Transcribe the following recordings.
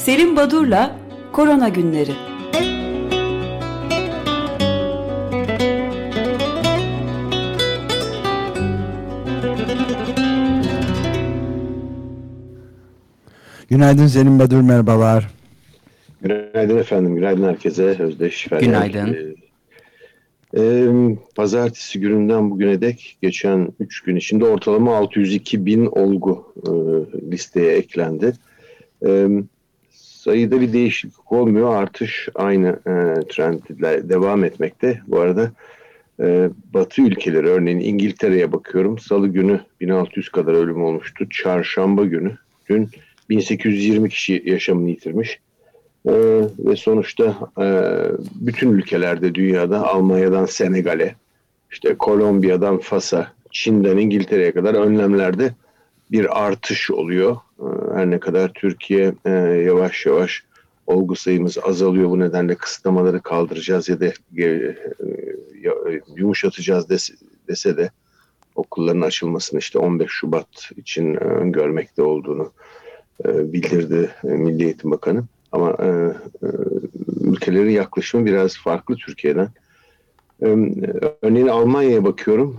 Selim Badur'la Korona Günleri. Günaydın Selim Badur, merhabalar. Günaydın efendim, günaydın herkese. Özdeş Feryal. Günaydın. Ee, e, pazartesi gününden bugüne dek geçen 3 gün içinde ortalama 602 bin olgu e, listeye eklendi. E, sayıda bir değişiklik olmuyor. Artış aynı e, trendle devam etmekte. Bu arada e, Batı ülkeleri örneğin İngiltere'ye bakıyorum. Salı günü 1600 kadar ölüm olmuştu. Çarşamba günü dün 1820 kişi yaşamını yitirmiş. Ee, ve sonuçta e, bütün ülkelerde dünyada Almanya'dan Senegal'e, işte Kolombiya'dan Fas'a, Çin'den İngiltere'ye kadar önlemlerde bir artış oluyor. Ee, her ne kadar Türkiye e, yavaş yavaş olgu sayımız azalıyor bu nedenle kısıtlamaları kaldıracağız ya da e, yumuşatacağız dese, de okulların açılmasını işte 15 Şubat için öngörmekte olduğunu bildirdi Milli Eğitim Bakanı. Ama e, e, ülkelerin yaklaşımı biraz farklı Türkiye'den. E, örneğin Almanya'ya bakıyorum.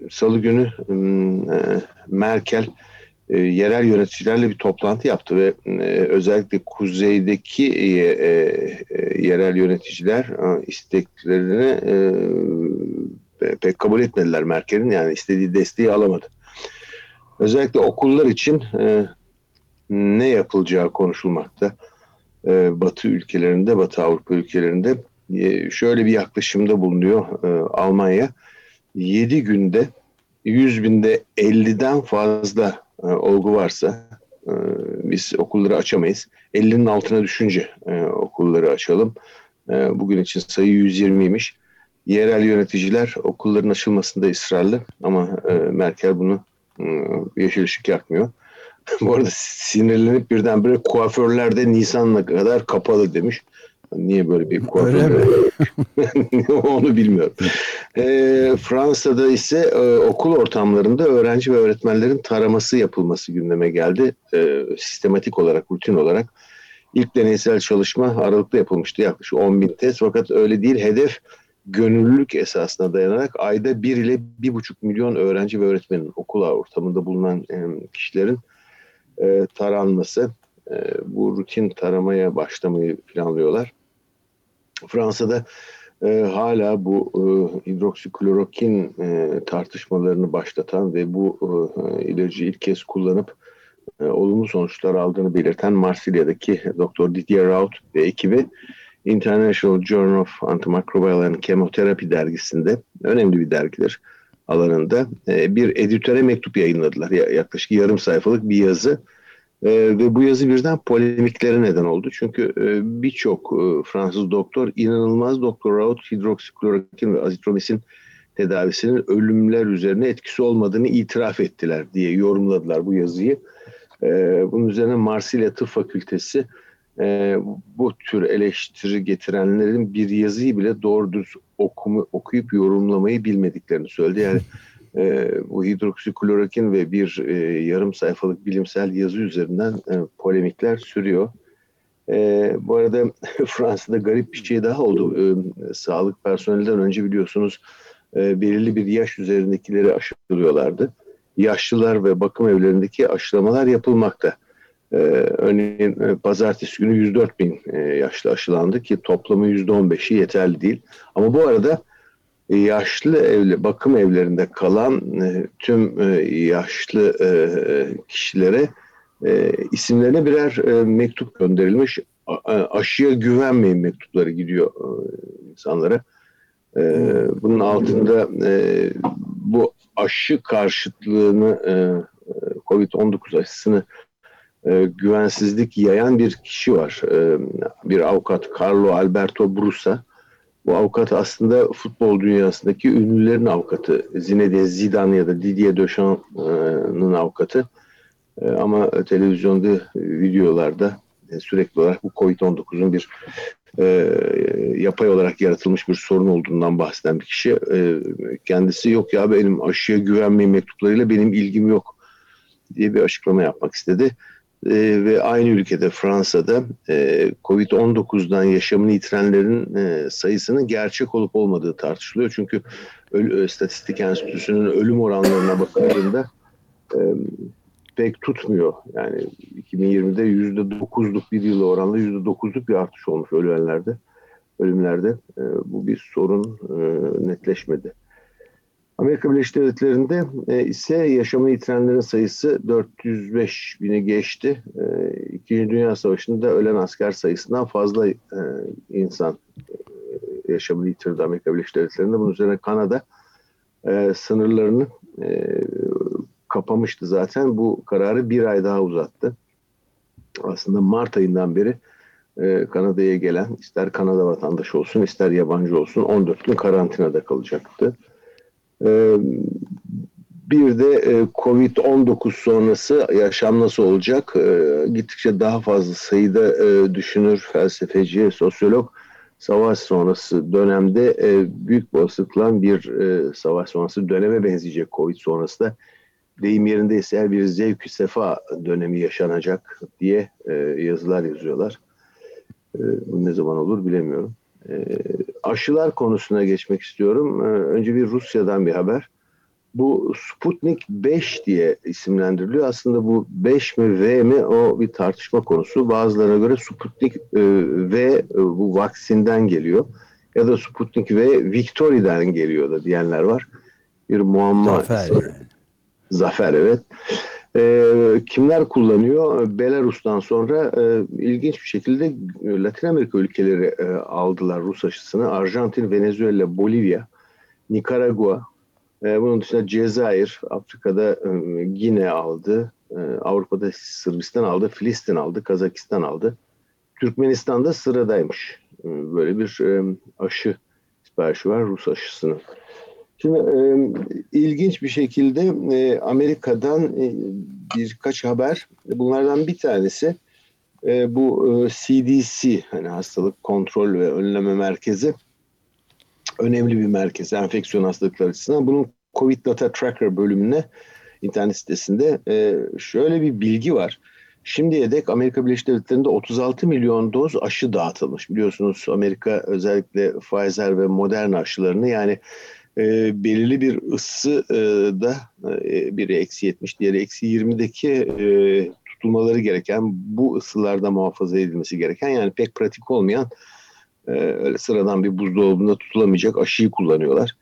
E, Salı günü e, Merkel e, yerel yöneticilerle bir toplantı yaptı ve e, özellikle kuzeydeki e, e, yerel yöneticiler e, isteklerini e, pek kabul etmediler Merkel'in yani istediği desteği alamadı. Özellikle okullar için e, ne yapılacağı konuşulmakta. Ee, Batı ülkelerinde, Batı Avrupa ülkelerinde e, şöyle bir yaklaşımda bulunuyor e, Almanya. 7 günde 100 binde 50'den fazla e, olgu varsa biz okulları açamayız. 50'nin altına düşünce okulları açalım. Bugün için sayı 120'ymiş. Yerel yöneticiler okulların açılmasında ısrarlı ama Merkel bunu yeşil ışık yakmıyor. Bu arada sinirlenip birdenbire kuaförlerde Nisan'la kadar kapalı demiş. Niye böyle bir kuaför? Onu bilmiyorum. E, Fransa'da ise e, okul ortamlarında öğrenci ve öğretmenlerin taraması yapılması gündeme geldi. E, sistematik olarak, rutin olarak. İlk deneysel çalışma Aralık'ta yapılmıştı. Yaklaşık 10 bin test. Fakat öyle değil. Hedef gönüllülük esasına dayanarak ayda 1 ile 1,5 milyon öğrenci ve öğretmenin okul ortamında bulunan e, kişilerin e, taranması. E, bu rutin taramaya başlamayı planlıyorlar. Fransa'da e, hala bu e, hidroksiklorokin e, tartışmalarını başlatan ve bu e, ilacı ilk kez kullanıp e, olumlu sonuçlar aldığını belirten Marsilya'daki Doktor Didier Raut ve ekibi International Journal of Antimicrobial and Chemotherapy dergisinde önemli bir dergidir alanında e, bir editöre mektup yayınladılar. Yaklaşık yarım sayfalık bir yazı. E, ve bu yazı birden polemiklere neden oldu. Çünkü e, birçok Fransız doktor inanılmaz doktor Raut hidroksiklorokin ve azitromisin tedavisinin ölümler üzerine etkisi olmadığını itiraf ettiler diye yorumladılar bu yazıyı. Bunun üzerine Marsilya Tıp Fakültesi e, bu tür eleştiri getirenlerin bir yazıyı bile doğru düz okumu, okuyup yorumlamayı bilmediklerini söyledi. Yani e, bu hidroksiklorokin ve bir e, yarım sayfalık bilimsel yazı üzerinden e, polemikler sürüyor. E, bu arada Fransa'da garip bir şey daha oldu. E, sağlık personelinden önce biliyorsunuz e, belirli bir yaş üzerindekileri aşılıyorlardı. Yaşlılar ve bakım evlerindeki aşılamalar yapılmakta. Ee, örneğin e, pazartesi günü 104 bin e, yaşlı aşılandı ki toplamı %15'i yeterli değil. Ama bu arada e, yaşlı evli bakım evlerinde kalan e, tüm e, yaşlı e, kişilere isimlerine birer mektup gönderilmiş. Aşıya güvenmeyin mektupları gidiyor insanlara. Bunun altında bu aşı karşıtlığını e, COVID-19 aşısını güvensizlik yayan bir kişi var. Bir avukat Carlo Alberto Brusa. Bu avukat aslında futbol dünyasındaki ünlülerin avukatı. Zinedine Zidane ya da Didier Deschamps'ın avukatı. E, ama televizyonda videolarda e, sürekli olarak bu Covid-19'un bir e, yapay olarak yaratılmış bir sorun olduğundan bahseden bir kişi. E, kendisi yok ya benim aşıya güvenmeyin mektuplarıyla benim ilgim yok diye bir açıklama yapmak istedi. E, ve aynı ülkede Fransa'da e, Covid-19'dan yaşamını yitirenlerin e, sayısının gerçek olup olmadığı tartışılıyor. Çünkü Ölü, Statistik Enstitüsü'nün ölüm oranlarına bakıldığında e, pek tutmuyor. Yani 2020'de %9'luk bir yıl oranla %9'luk bir artış olmuş ölenlerde, ölümlerde. E, bu bir sorun e, netleşmedi. Amerika Birleşik Devletleri'nde e, ise yaşamını yitirenlerin sayısı 405 bini geçti. E, İkinci Dünya Savaşı'nda ölen asker sayısından fazla e, insan e, yaşamını yitirdi Amerika Birleşik Devletleri'nde. Bunun üzerine Kanada sınırlarını kapamıştı zaten. Bu kararı bir ay daha uzattı. Aslında Mart ayından beri Kanada'ya gelen ister Kanada vatandaşı olsun ister yabancı olsun 14 gün karantinada kalacaktı. Ee, bir de e, Covid-19 sonrası yaşam nasıl olacak? Ee, gittikçe daha fazla sayıda e, düşünür, felsefeci, sosyolog savaş sonrası dönemde e, büyük olasılıkla bir savaş sonrası döneme benzeyecek Covid sonrası da deyim yerindeyse bir zevk sefa dönemi yaşanacak diye yazılar yazıyorlar. Bu ne zaman olur bilemiyorum. E, aşılar konusuna geçmek istiyorum. E, önce bir Rusya'dan bir haber. Bu Sputnik 5 diye isimlendiriliyor. Aslında bu 5 mi V mi o bir tartışma konusu. Bazılarına göre Sputnik e, V e, bu vaksinden geliyor. Ya da Sputnik V Victoria'dan geliyor da diyenler var. Bir muamma. Zafer. Zafer evet. E, kimler kullanıyor? Belarus'tan sonra e, ilginç bir şekilde Latin Amerika ülkeleri e, aldılar Rus aşısını. Arjantin, Venezuela, Bolivya, Nikaragua, e, bunun dışında Cezayir, Afrika'da e, Gine aldı, e, Avrupa'da Sırbistan aldı, Filistin aldı, Kazakistan aldı. Türkmenistan'da sıradaymış. E, böyle bir e, aşı siparişi var Rus aşısının. Şimdi e, ilginç bir şekilde e, Amerika'dan e, birkaç haber. Bunlardan bir tanesi e, bu e, CDC hani hastalık kontrol ve önleme merkezi önemli bir merkez enfeksiyon hastalıkları açısından. Bunun Covid Data Tracker bölümüne internet sitesinde e, şöyle bir bilgi var. Şimdiye dek Amerika Birleşik Devletleri'nde 36 milyon doz aşı dağıtılmış. Biliyorsunuz Amerika özellikle Pfizer ve Moderna aşılarını yani e, belirli bir ısı e, da e, biri eksi 70 diğeri eksi 20'deki e, tutulmaları gereken bu ısılarda muhafaza edilmesi gereken yani pek pratik olmayan e, öyle sıradan bir buzdolabında tutulamayacak aşıyı kullanıyorlar.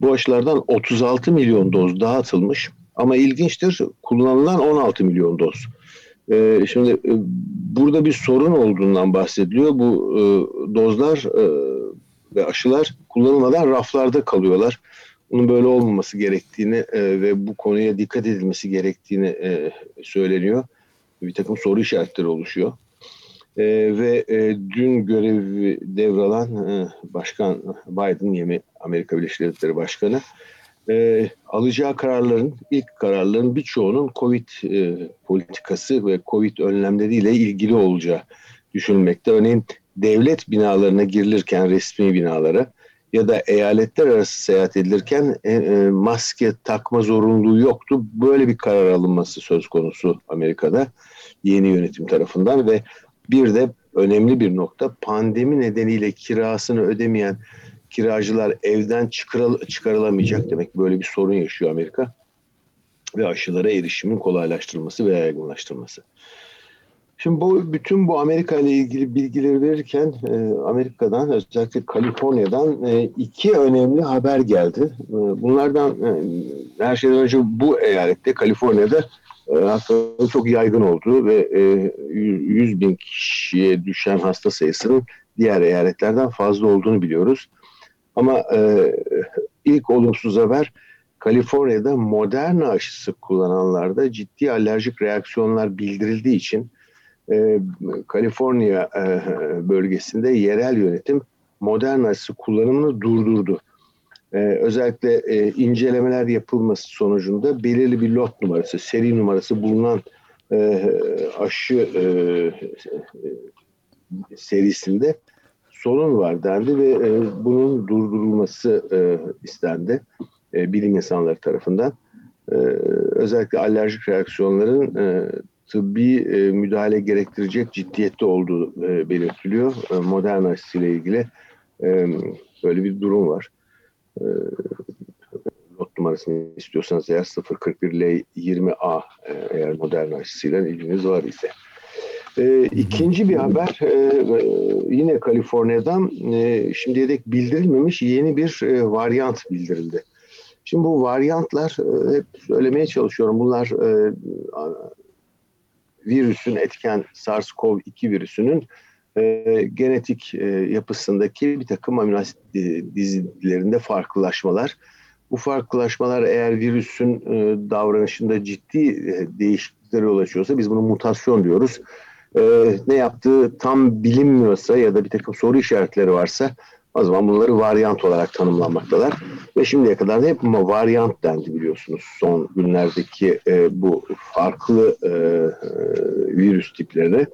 Bu aşılardan 36 milyon doz dağıtılmış ama ilginçtir kullanılan 16 milyon doz. E, şimdi e, burada bir sorun olduğundan bahsediliyor. Bu e, dozlar e, ve aşılar kullanılmadan raflarda kalıyorlar. Bunun böyle olmaması gerektiğini e, ve bu konuya dikkat edilmesi gerektiğini e, söyleniyor. Bir takım soru işaretleri oluşuyor. E, ve e, dün görevi devralan e, Başkan Biden, yeni Amerika Birleşik Devletleri Başkanı, e, alacağı kararların, ilk kararların birçoğunun COVID e, politikası ve COVID önlemleriyle ilgili olacağı düşünülmekte. Örneğin devlet binalarına girilirken resmi binalara ya da eyaletler arası seyahat edilirken e, e, maske takma zorunluluğu yoktu. Böyle bir karar alınması söz konusu Amerika'da yeni yönetim tarafından ve bir de önemli bir nokta pandemi nedeniyle kirasını ödemeyen kiracılar evden çıkarıl çıkarılamayacak demek böyle bir sorun yaşıyor Amerika ve aşılara erişimin kolaylaştırılması ve yaygınlaştırılması. Şimdi bu bütün bu Amerika ile ilgili bilgileri verirken e, Amerika'dan özellikle Kaliforniya'dan e, iki önemli haber geldi. E, bunlardan e, her şeyden önce bu eyalette Kaliforniya'da e, hastalığın çok yaygın olduğu ve e, 100 bin kişiye düşen hasta sayısının diğer eyaletlerden fazla olduğunu biliyoruz. Ama e, ilk olumsuz haber Kaliforniya'da modern aşısı kullananlarda ciddi alerjik reaksiyonlar bildirildiği için e, Kaliforniya e, bölgesinde yerel yönetim modern aşı kullanımını durdurdu. E, özellikle e, incelemeler yapılması sonucunda belirli bir lot numarası, seri numarası bulunan e, aşı e, serisinde sorun var dendi ve e, bunun durdurulması e, istendi e, bilim insanları tarafından. E, özellikle alerjik reaksiyonların e, tıbbi e, müdahale gerektirecek ciddiyette olduğu e, belirtiliyor. E, modern aşısıyla ilgili e, böyle bir durum var. E, not numarasını istiyorsanız eğer 041L20A e, eğer modern aşısıyla ilginiz var ise. E, ikinci bir haber e, yine Kaliforniya'dan e, şimdiye dek bildirilmemiş yeni bir e, varyant bildirildi. Şimdi bu varyantlar e, hep söylemeye çalışıyorum. Bunlar e, virüsün etken SARS-CoV-2 virüsünün e, genetik e, yapısındaki bir takım amino asit dizilerinde farklılaşmalar. Bu farklılaşmalar eğer virüsün e, davranışında ciddi e, değişikliklere yol açıyorsa biz bunu mutasyon diyoruz. E, ne yaptığı tam bilinmiyorsa ya da bir takım soru işaretleri varsa o zaman bunları varyant olarak tanımlanmaktalar. Ve şimdiye kadar da hep varyant dendi biliyorsunuz son günlerdeki e, bu farklı e, e, virüs tiplerine.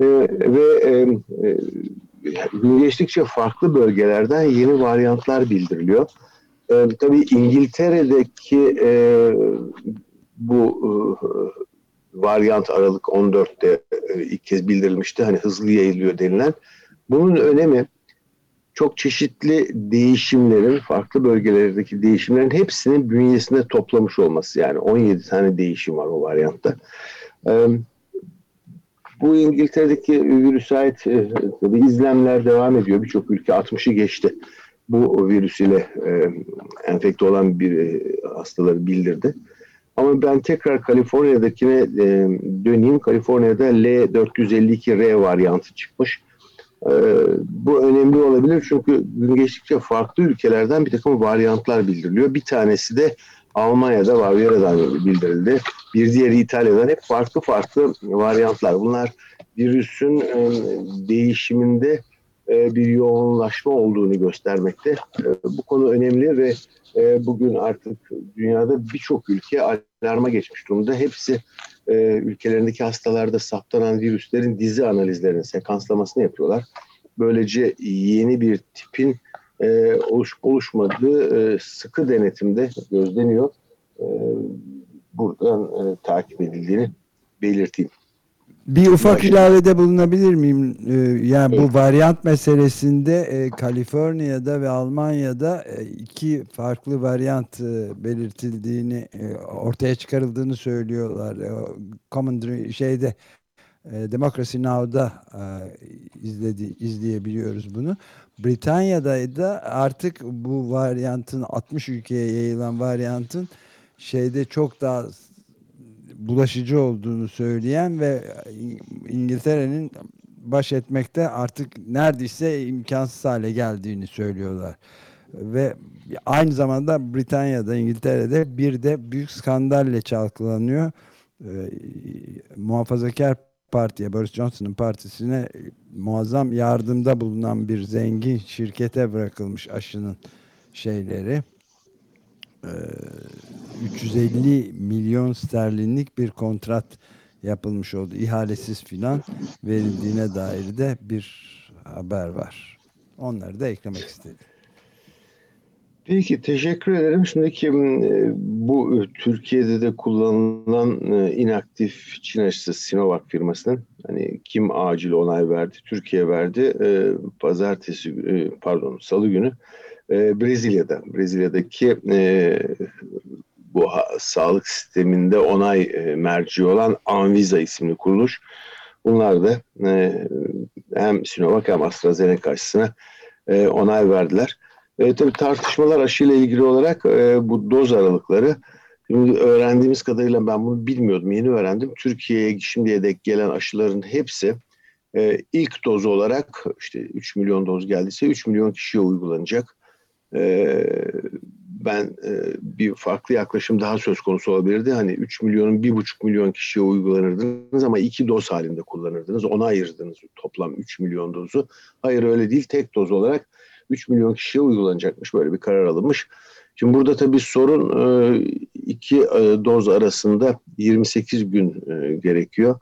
E, ve e, e, gün geçtikçe farklı bölgelerden yeni varyantlar bildiriliyor. E, tabii İngiltere'deki e, bu e, varyant Aralık 14'te e, ilk kez bildirilmişti. Hani hızlı yayılıyor denilen. Bunun önemi çok çeşitli değişimlerin, farklı bölgelerdeki değişimlerin hepsinin bünyesinde toplamış olması. Yani 17 tane değişim var o varyantta. Bu İngiltere'deki virüse ait e, izlemler devam ediyor. Birçok ülke 60'ı geçti. Bu virüs ile e, enfekte olan bir e, hastaları bildirdi. Ama ben tekrar Kaliforniya'dakine döneyim. Kaliforniya'da L452R varyantı çıkmış. Bu önemli olabilir çünkü gün geçtikçe farklı ülkelerden bir takım varyantlar bildiriliyor. Bir tanesi de Almanya'da Bavyera'dan bildirildi. Bir diğeri İtalya'dan hep farklı farklı varyantlar. Bunlar virüsün e, değişiminde bir yoğunlaşma olduğunu göstermekte. E, bu konu önemli ve bugün artık dünyada birçok ülke alarma geçmiş durumda. Hepsi ülkelerindeki hastalarda saptanan virüslerin dizi analizlerini, sekanslamasını yapıyorlar. Böylece yeni bir tipin e, oluşup oluşmadığı e, sıkı denetimde gözleniyor. E, buradan e, takip edildiğini belirteyim. Bir ufak ilavede bulunabilir miyim? Ee, yani bu varyant meselesinde e, Kaliforniya'da ve Almanya'da e, iki farklı varyant e, belirtildiğini, e, ortaya çıkarıldığını söylüyorlar. E, Common şeyde e, Democracy Now'da e, izledi, izleyebiliyoruz bunu. Britanya'da da artık bu varyantın 60 ülkeye yayılan varyantın şeyde çok daha bulaşıcı olduğunu söyleyen ve İngiltere'nin baş etmekte artık neredeyse imkansız hale geldiğini söylüyorlar. Ve aynı zamanda Britanya'da, İngiltere'de bir de büyük skandalle çalkalanıyor. Ee, muhafazakar partiye, Boris Johnson'ın partisine muazzam yardımda bulunan bir zengin şirkete bırakılmış aşının şeyleri. Ee, 350 milyon sterlinlik bir kontrat yapılmış oldu. İhalesiz filan verildiğine dair de bir haber var. Onları da eklemek istedim. Peki teşekkür ederim. Şimdiki e, bu Türkiye'de de kullanılan e, inaktif Çin aşısı Sinovac firmasının hani kim acil onay verdi? Türkiye verdi. E, pazartesi pardon Salı günü Brezilya'da Brezilya'daki bu sağlık sisteminde onay merci olan Anvisa isimli kuruluş. Bunlar da hem Sinovac hem AstraZeneca aşısına onay verdiler. E, tabii tartışmalar aşıyla ilgili olarak e, bu doz aralıkları Şimdi öğrendiğimiz kadarıyla ben bunu bilmiyordum, yeni öğrendim. Türkiye'ye şimdiye dek gelen aşıların hepsi e, ilk doz olarak işte 3 milyon doz geldiyse 3 milyon kişiye uygulanacak. E, ben e, bir farklı yaklaşım daha söz konusu olabilirdi. Hani 3 milyonun 1,5 milyon kişiye uygulanırdınız ama iki doz halinde kullanırdınız. Ona ayırdınız toplam 3 milyon dozu. Hayır öyle değil. Tek doz olarak 3 milyon kişiye uygulanacakmış. Böyle bir karar alınmış. Şimdi burada tabii sorun e, iki e, doz arasında 28 gün e, gerekiyor.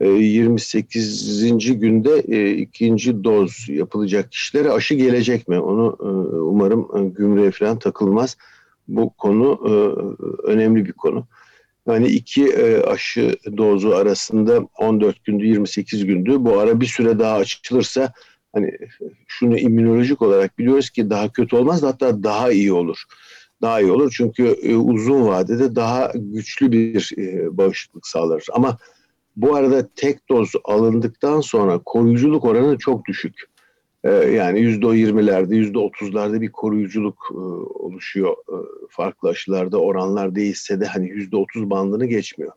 28. günde ikinci doz yapılacak kişilere aşı gelecek mi? Onu umarım gümrüğe falan takılmaz. Bu konu önemli bir konu. hani iki e, aşı dozu arasında 14 gündü 28 gündü. Bu ara bir süre daha açılırsa hani şunu immünolojik olarak biliyoruz ki daha kötü olmaz hatta daha iyi olur. Daha iyi olur çünkü e, uzun vadede daha güçlü bir e, bağışıklık sağlar. Ama bu arada tek doz alındıktan sonra koruyuculuk oranı çok düşük. E, yani %20'lerde, %30'larda bir koruyuculuk e, oluşuyor. E, farklı aşılarda oranlar değişse de hani %30 bandını geçmiyor.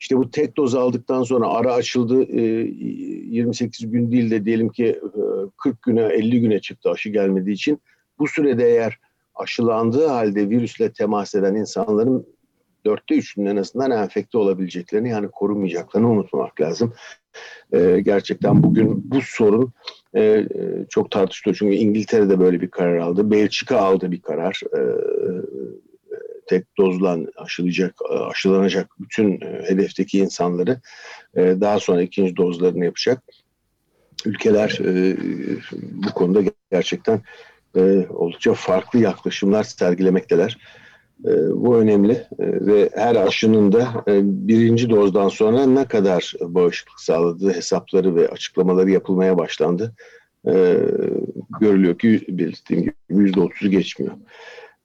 İşte bu tek doz aldıktan sonra ara açıldı 28 gün değil de diyelim ki 40 güne 50 güne çıktı aşı gelmediği için. Bu sürede eğer aşılandığı halde virüsle temas eden insanların dörtte üçünün en azından enfekte olabileceklerini yani korunmayacaklarını unutmamak lazım. gerçekten bugün bu sorun çok tartışılıyor. Çünkü İngiltere'de böyle bir karar aldı. Belçika aldı bir karar tek dozla aşılayacak, aşılanacak bütün e, hedefteki insanları e, daha sonra ikinci dozlarını yapacak. Ülkeler e, bu konuda gerçekten oldukça farklı yaklaşımlar sergilemekteler. Bu önemli ve her aşının da birinci dozdan sonra ne kadar bağışıklık sağladığı hesapları ve açıklamaları yapılmaya başlandı. Görülüyor ki belirttiğim gibi %30'u geçmiyor.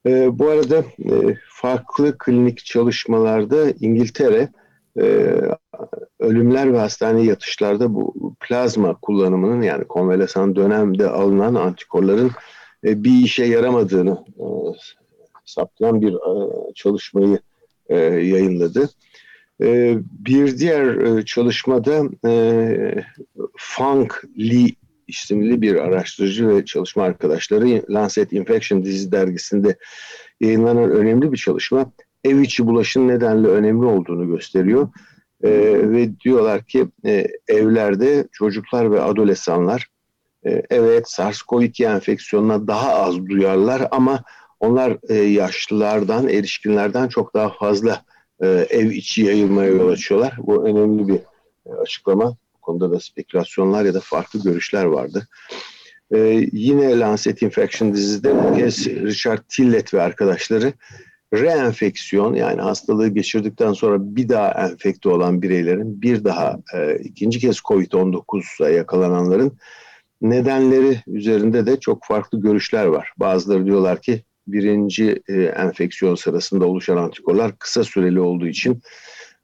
E, bu arada e, farklı klinik çalışmalarda İngiltere e, ölümler ve hastane yatışlarda bu plazma kullanımının yani konvalesan dönemde alınan antikorların e, bir işe yaramadığını e, saptayan bir e, çalışmayı e, yayınladı. E, bir diğer çalışmada e, Funk Lee isimli bir araştırıcı ve çalışma arkadaşları Lancet Infection Disease dergisinde yayınlanan önemli bir çalışma ev içi bulaşın nedenle önemli olduğunu gösteriyor. E, ve diyorlar ki e, evlerde çocuklar ve adolesanlar e, evet SARS-CoV-2 enfeksiyonuna daha az duyarlar ama onlar e, yaşlılardan, erişkinlerden çok daha fazla e, ev içi yayılmaya yol açıyorlar. Bu önemli bir e, açıklama konuda da spekülasyonlar ya da farklı görüşler vardı. Ee, yine Lancet Infection dizide bu kez Richard Tillett ve arkadaşları reenfeksiyon yani hastalığı geçirdikten sonra bir daha enfekte olan bireylerin bir daha e, ikinci kez COVID-19'a yakalananların nedenleri üzerinde de çok farklı görüşler var. Bazıları diyorlar ki birinci e, enfeksiyon sırasında oluşan antikorlar kısa süreli olduğu için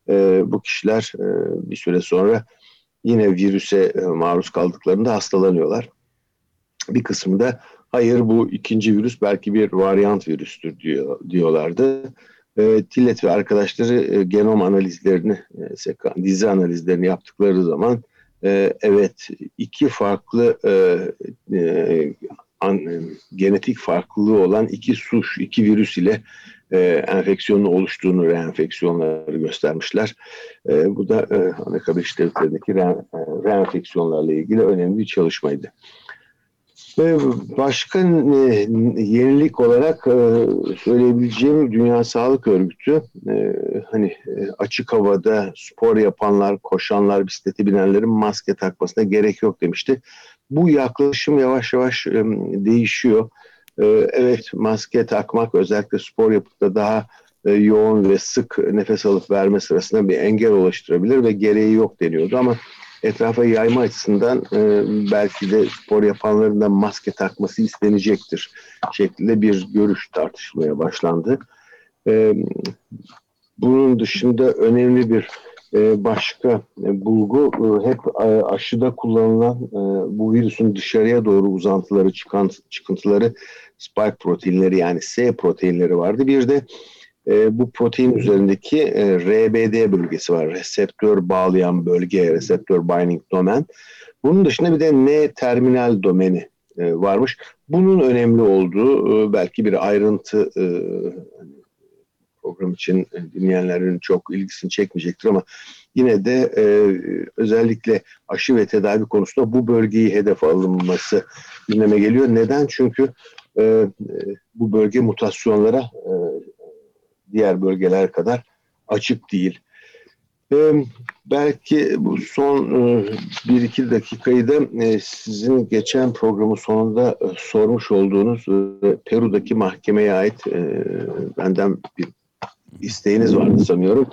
e, bu kişiler e, bir süre sonra yine virüse e, maruz kaldıklarında hastalanıyorlar. Bir kısmı da hayır bu ikinci virüs belki bir varyant virüstür diyor, diyorlardı. E, Tillet ve arkadaşları e, genom analizlerini, e, dizi analizlerini yaptıkları zaman e, evet iki farklı e, e, an, e, genetik farklılığı olan iki suş, iki virüs ile e, enfeksiyonun oluştuğunu, reenfeksiyonları göstermişler. E, bu da e, Amerika Birleşik Devletleri'ndeki re, e, reenfeksiyonlarla ilgili önemli bir çalışmaydı. Ve başka e, yenilik olarak e, söyleyebileceğim Dünya Sağlık Örgütü e, hani e, açık havada spor yapanlar, koşanlar, bisikleti binenlerin maske takmasına gerek yok demişti. Bu yaklaşım yavaş yavaş e, değişiyor. E, evet maske takmak özellikle spor yapıp da daha e, yoğun ve sık nefes alıp verme sırasında bir engel oluşturabilir ve gereği yok deniyordu ama etrafa yayma açısından e, belki de spor yapanların da maske takması istenecektir şeklinde bir görüş tartışmaya başlandı. E, bunun dışında önemli bir başka e, bulgu e, hep aşıda kullanılan bu virüsün dışarıya doğru uzantıları çıkan çıkıntıları spike proteinleri yani S proteinleri vardı. Bir de bu protein üzerindeki RBD bölgesi var. Reseptör bağlayan bölge, reseptör binding domain. Bunun dışında bir de N terminal domeni varmış. Bunun önemli olduğu belki bir ayrıntı program için e, dinleyenlerin çok ilgisini çekmeyecektir ama yine de e, özellikle aşı ve tedavi konusunda bu bölgeyi hedef alınması gündeme geliyor. Neden? Çünkü e, e, bu bölge mutasyonlara e, diğer bölgeler kadar açık değil. E, belki bu son e, bir iki dakikayı da e, sizin geçen programın sonunda e, sormuş olduğunuz e, Peru'daki mahkemeye ait e, benden bir isteğiniz vardı sanıyorum.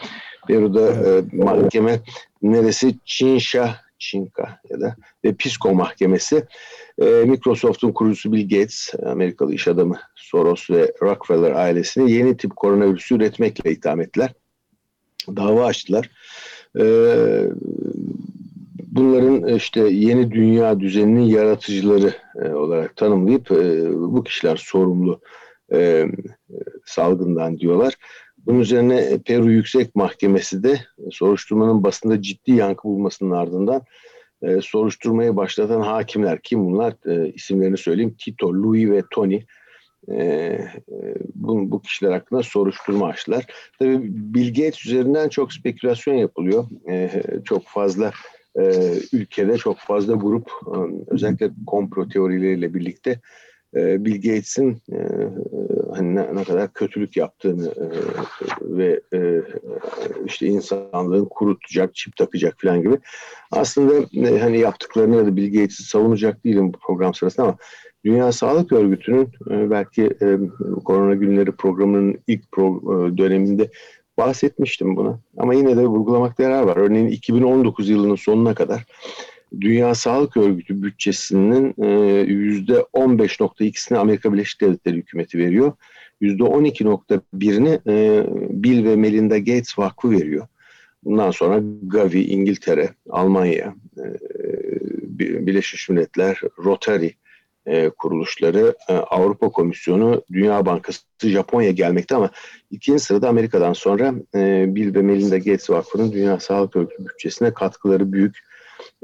Peru'da e, mahkeme neresi? Çinşa, Çinka ya da ve Pisco Mahkemesi e, Microsoft'un kurucusu Bill Gates, Amerikalı iş adamı Soros ve Rockefeller ailesini yeni tip koronavirüsü üretmekle itham ettiler. Dava açtılar. E, bunların işte yeni dünya düzeninin yaratıcıları e, olarak tanımlayıp e, bu kişiler sorumlu e, salgından diyorlar. Bunun üzerine Peru Yüksek Mahkemesi de soruşturmanın basında ciddi yankı bulmasının ardından e, soruşturmayı başlatan hakimler kim bunlar? E, isimlerini söyleyeyim. Tito, Louis ve Tony. E, e, bu, bu kişiler hakkında soruşturma açtılar. Tabii Bill Gates üzerinden çok spekülasyon yapılıyor. E, çok fazla e, ülkede çok fazla grup e, özellikle komplo teorileriyle birlikte e, Bill Gates'in e, hani ne, ne kadar kötülük yaptığını e, ve e, işte insanlığın kurutacak, çip takacak falan gibi. Aslında e, hani yaptıklarını ya da Bill Gates'i savunacak değilim bu program sırasında ama Dünya Sağlık Örgütü'nün e, belki e, Korona Günleri programının ilk pro, e, döneminde bahsetmiştim buna. Ama yine de vurgulamakta yarar var. Örneğin 2019 yılının sonuna kadar Dünya Sağlık Örgütü bütçesinin %15.2'sini e, Amerika Birleşik Devletleri hükümeti veriyor. %12.1'ini e, Bill ve Melinda Gates Vakfı veriyor. Bundan sonra Gavi, İngiltere, Almanya, e, Birleşmiş Milletler, Rotary kuruluşları, Avrupa Komisyonu, Dünya Bankası, Japonya gelmekte ama ikinci sırada Amerika'dan sonra Bill ve Melinda Gates Vakfı'nın Dünya Sağlık Örgütü bütçesine katkıları büyük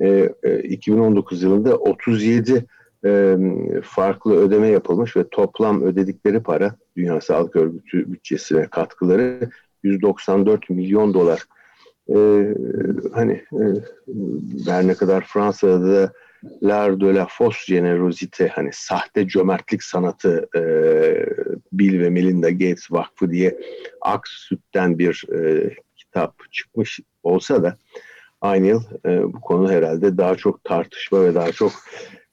e, 2019 e, yılında 37 e, farklı ödeme yapılmış ve toplam ödedikleri para Dünya Sağlık Örgütü bütçesine katkıları 194 milyon dolar. E, hani e, ne kadar Fransa'da da L'art de la fausse generosité hani sahte cömertlik sanatı e, Bill ve Melinda Gates Vakfı diye Aks Süt'ten bir e, kitap çıkmış olsa da aynı yıl e, bu konu herhalde daha çok tartışma ve daha çok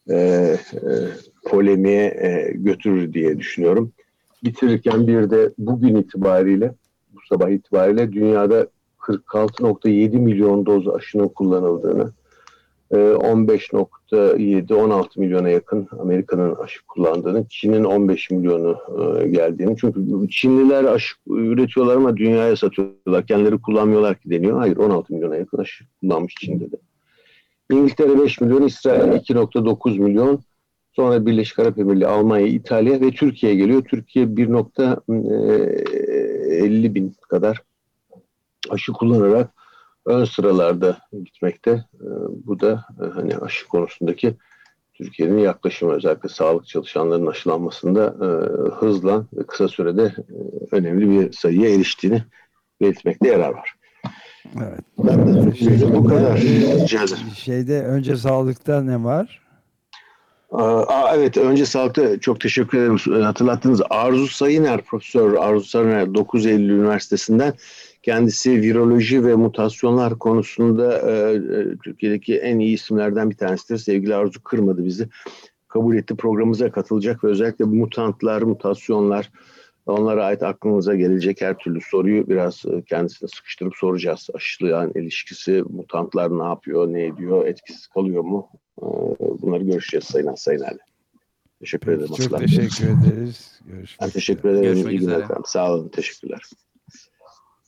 e, e, polemiğe e, götürür diye düşünüyorum. Bitirirken bir de bugün itibariyle, bu sabah itibariyle dünyada 46.7 milyon doz aşının kullanıldığını, 15.7-16 ee, milyona yakın Amerika'nın aşı kullandığını, Çin'in 15 milyonu e, geldiğini. Çünkü Çinliler aşı üretiyorlar ama dünyaya satıyorlar. Kendileri kullanmıyorlar ki deniyor. Hayır 16 milyona yakın aşı kullanmış Çin'de de. İngiltere 5 milyon, İsrail 2.9 milyon. Sonra Birleşik Arap Emirlikleri, Almanya, İtalya ve Türkiye geliyor. Türkiye 1.50 e, bin kadar aşı kullanarak ön sıralarda gitmekte. Ee, bu da e, hani aşı konusundaki Türkiye'nin yaklaşımı özellikle sağlık çalışanlarının aşılanmasında e, hızla ve kısa sürede e, önemli bir sayıya eriştiğini belirtmekte yarar var. Evet. Ben de şeyde, bu kadar. Şeyde önce sağlıkta ne var? Aa, evet önce sağlıkta çok teşekkür ederim hatırlattınız. Arzu Sayıner Profesör Arzu Sayıner 9 Eylül Üniversitesi'nden Kendisi viroloji ve mutasyonlar konusunda e, e, Türkiye'deki en iyi isimlerden bir tanesidir. Sevgili Arzu kırmadı bizi. Kabul etti programımıza katılacak ve özellikle mutantlar, mutasyonlar, onlara ait aklınıza gelecek her türlü soruyu biraz e, kendisine sıkıştırıp soracağız. Aşılayan ilişkisi, mutantlar ne yapıyor, ne ediyor, etkisiz kalıyor mu? E, bunları görüşeceğiz Sayın Sayın Ali. Teşekkür ederim. Çok teşekkür ederiz. Görüşmek ben teşekkür ederim. Görüşmek İyi günler. Sağ olun. Teşekkürler.